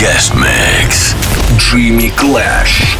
Guest Mix. Jimmy Clash.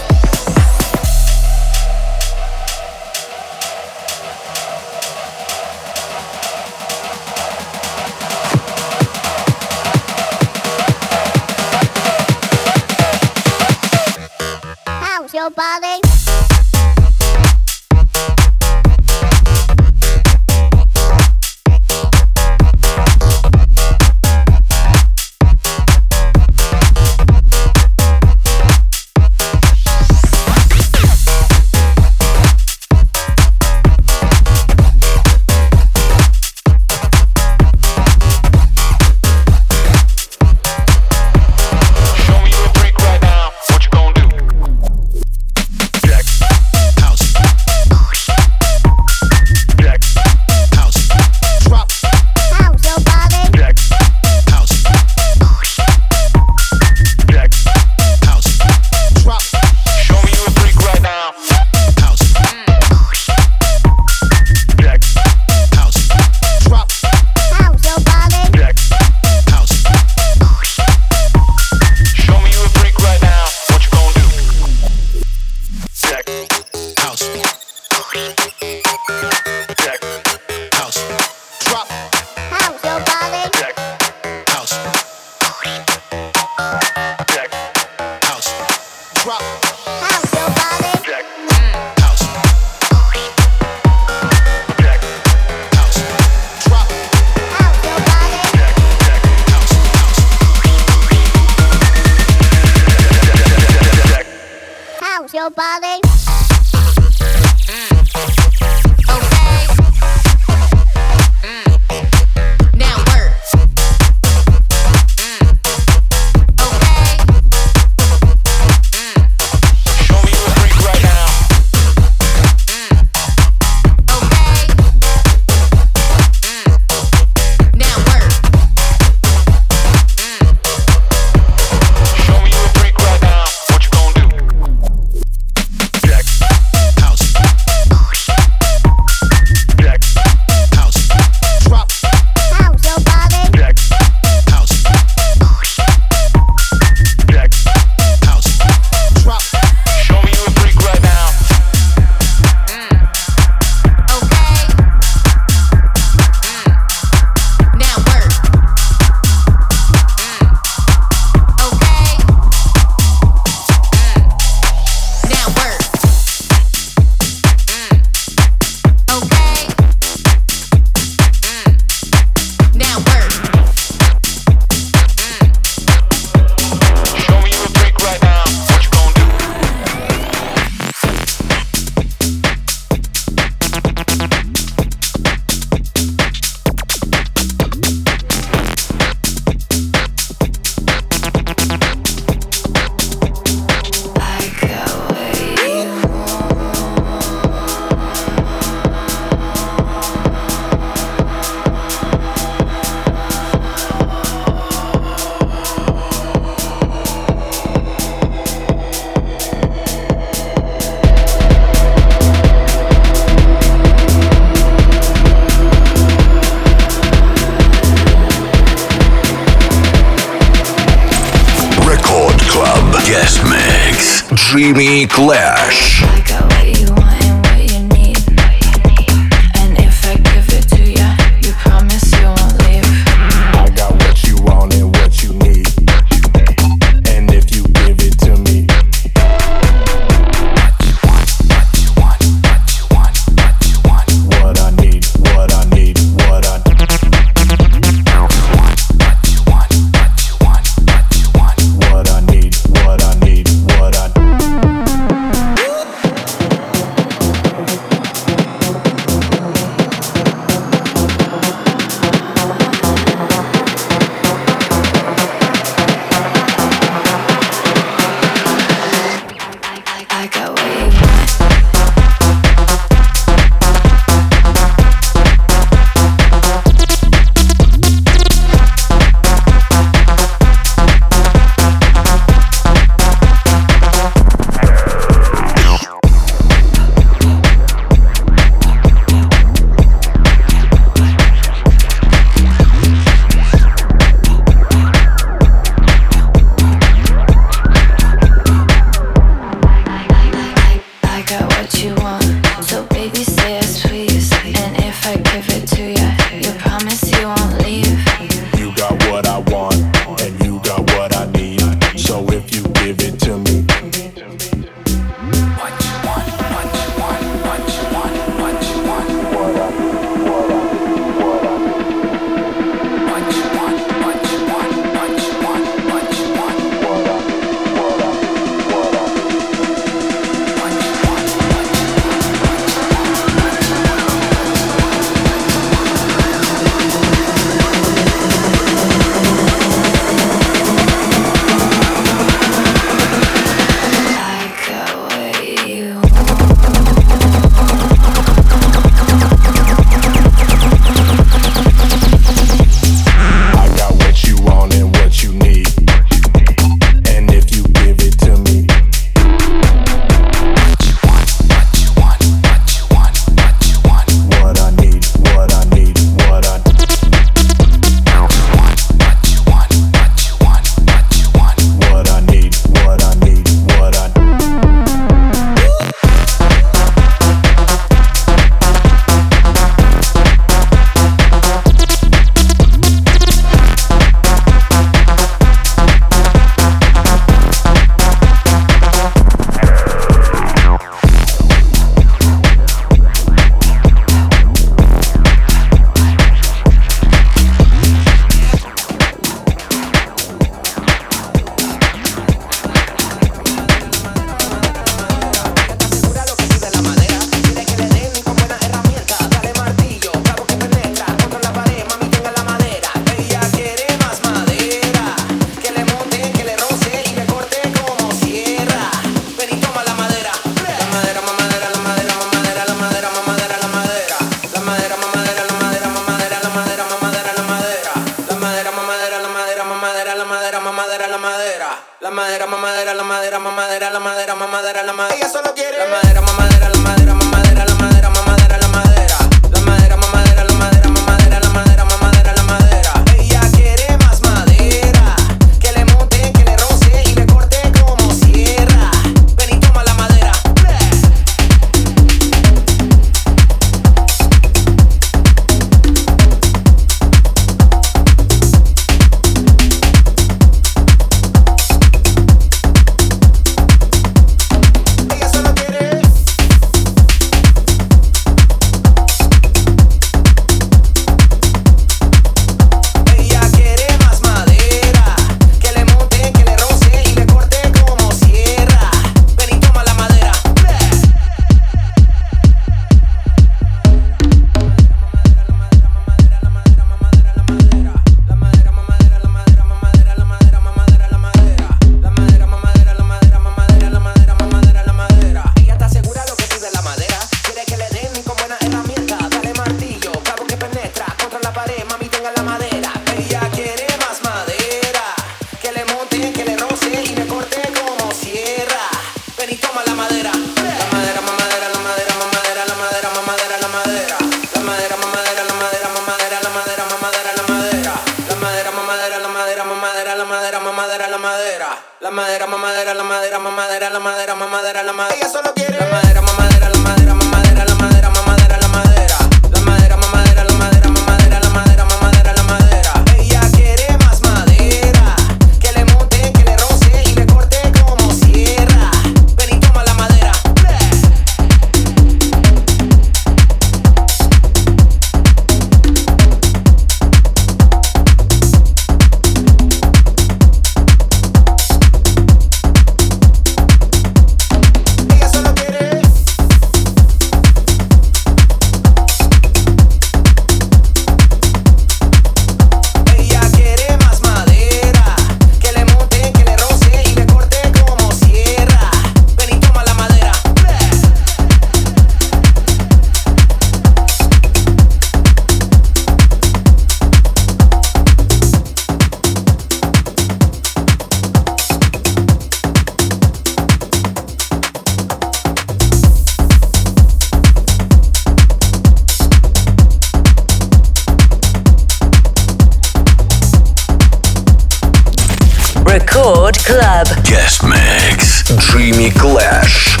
Record Club. Guest mix. Jimmy Clash.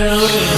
Way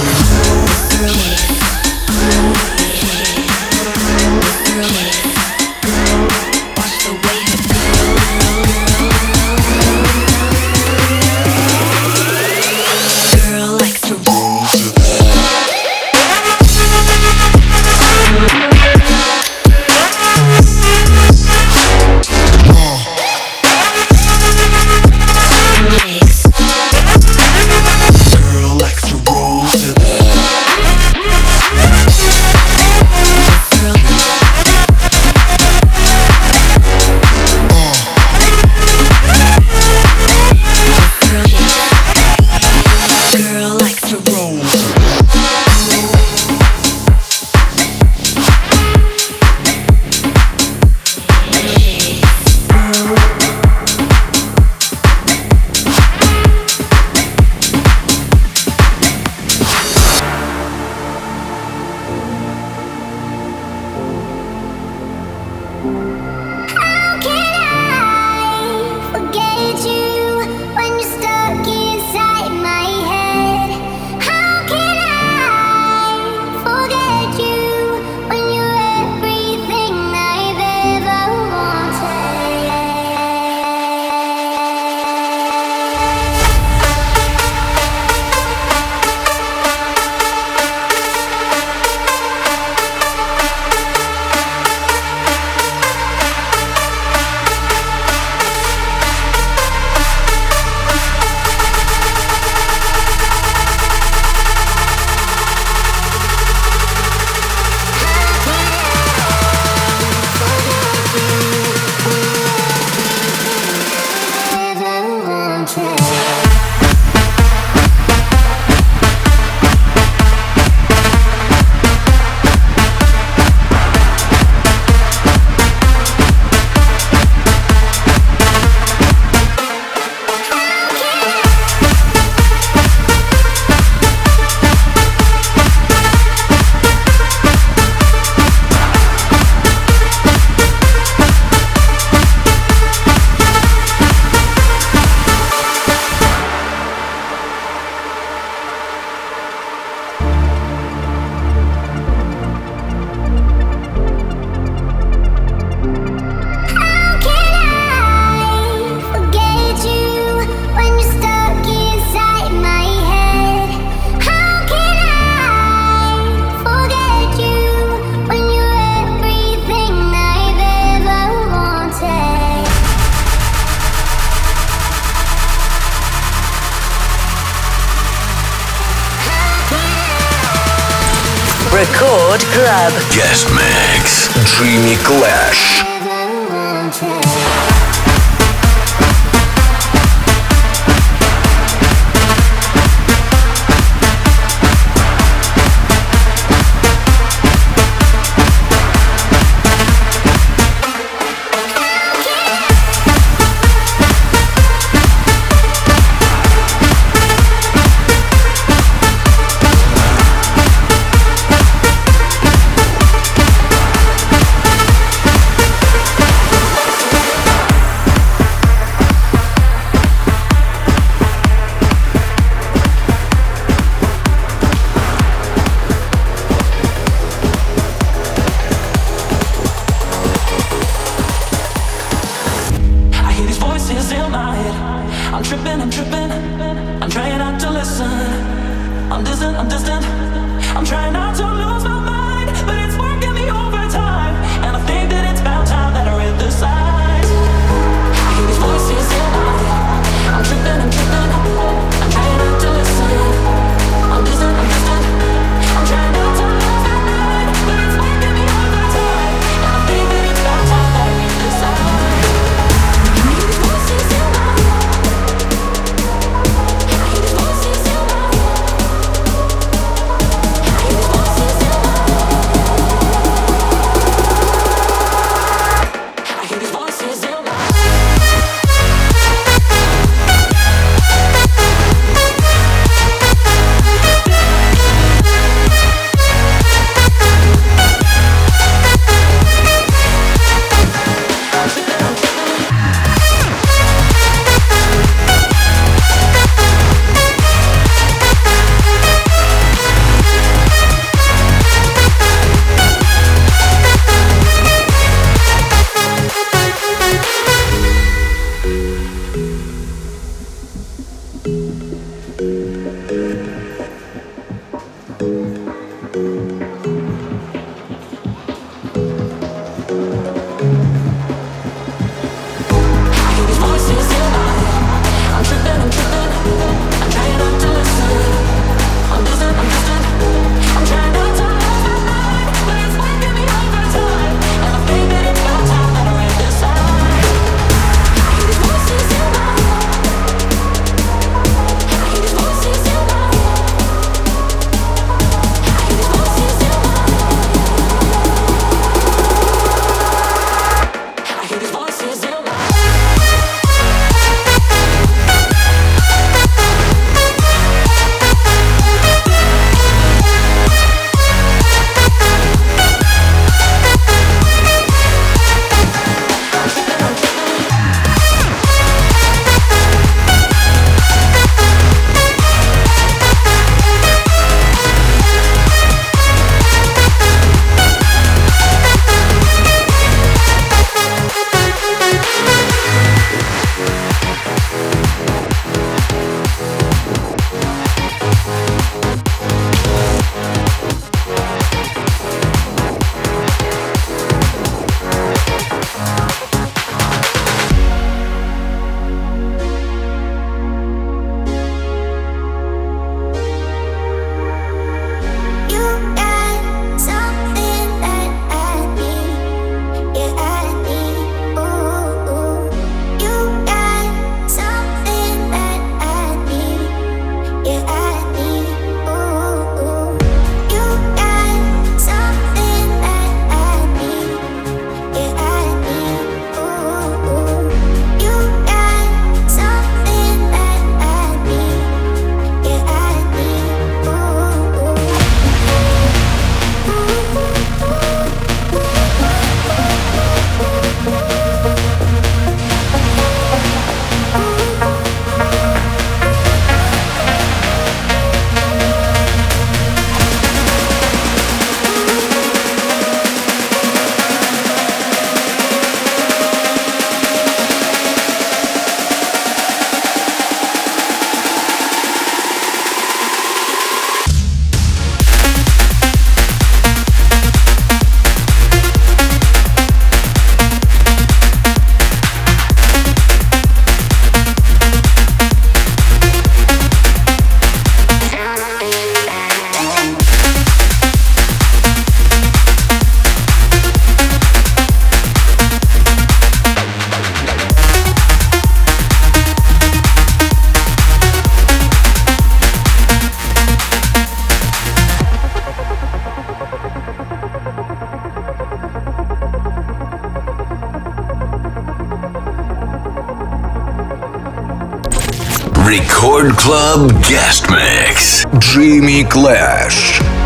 Club Guest Mix. Jimmy Clash.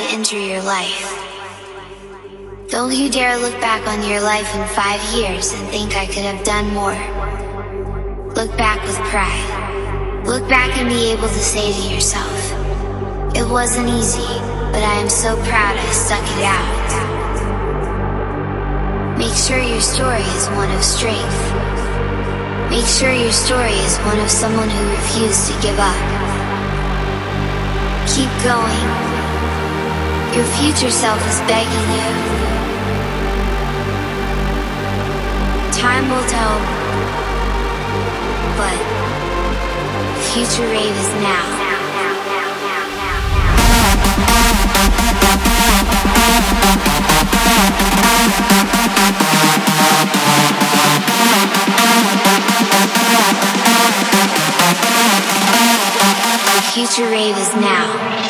To enter your life. Don't you dare look back on your life in five years and think I could have done more. Look back with pride. Look back and be able to say to yourself, it wasn't easy, but I am so proud I stuck it out. Make sure your story is one of strength. Make sure your story is one of someone who refused to give up. Keep going. Your future self is begging you. Time will tell. But future rave is now. Future rave is now.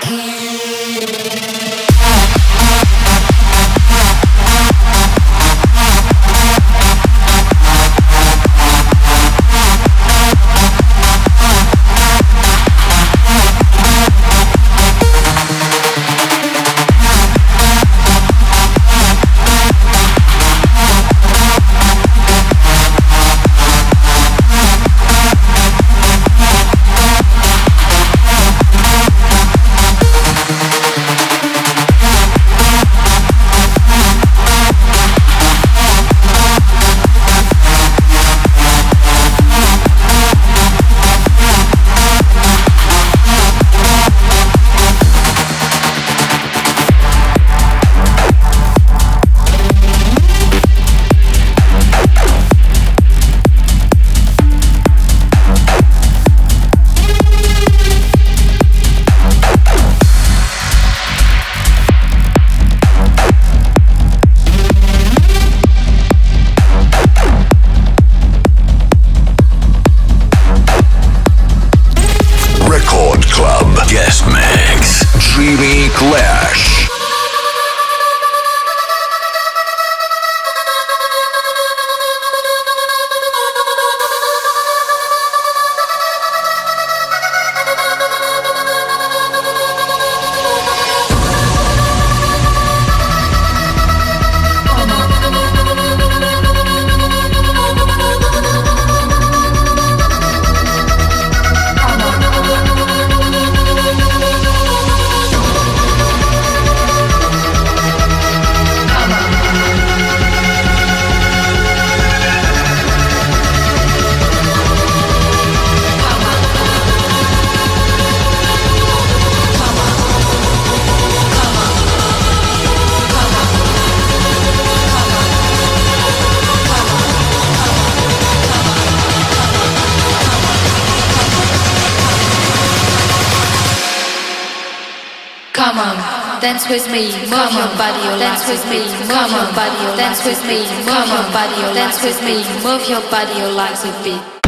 with me, move body, or dance with me, move your body, or dance with me, move your body, or dance with me, move your body, or like a beat.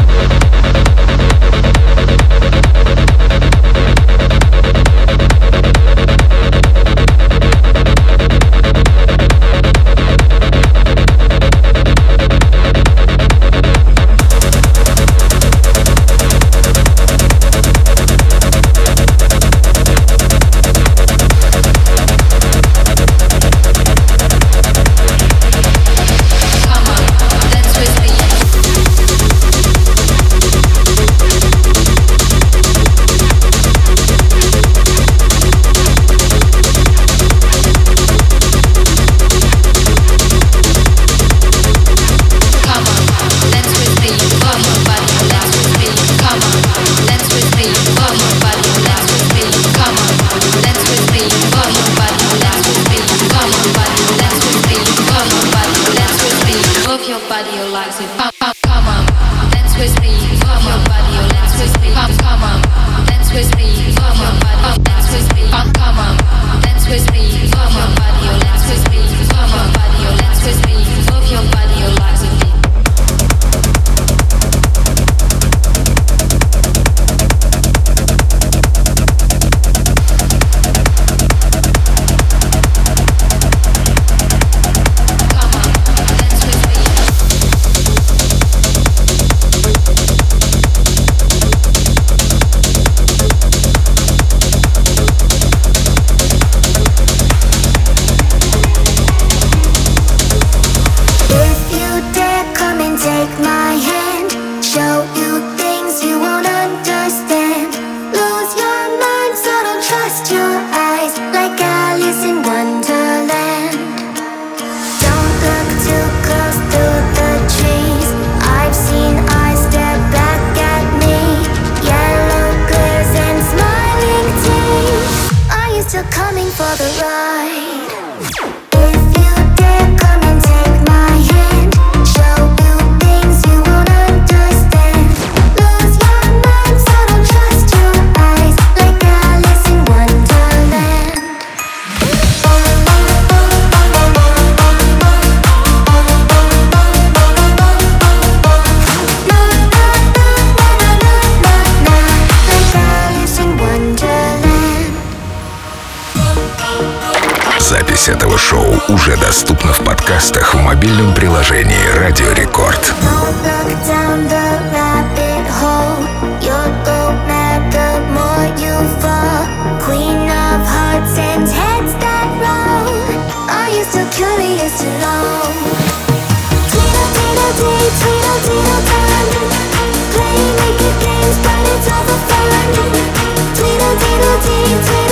мобильном приложении «Радио Рекорд». Curious to know Tweedle, tweedle, dee, tweedle, tweedle, time Playing wicked games, but it's all for fun Tweedle, tweedle, dee, tweedle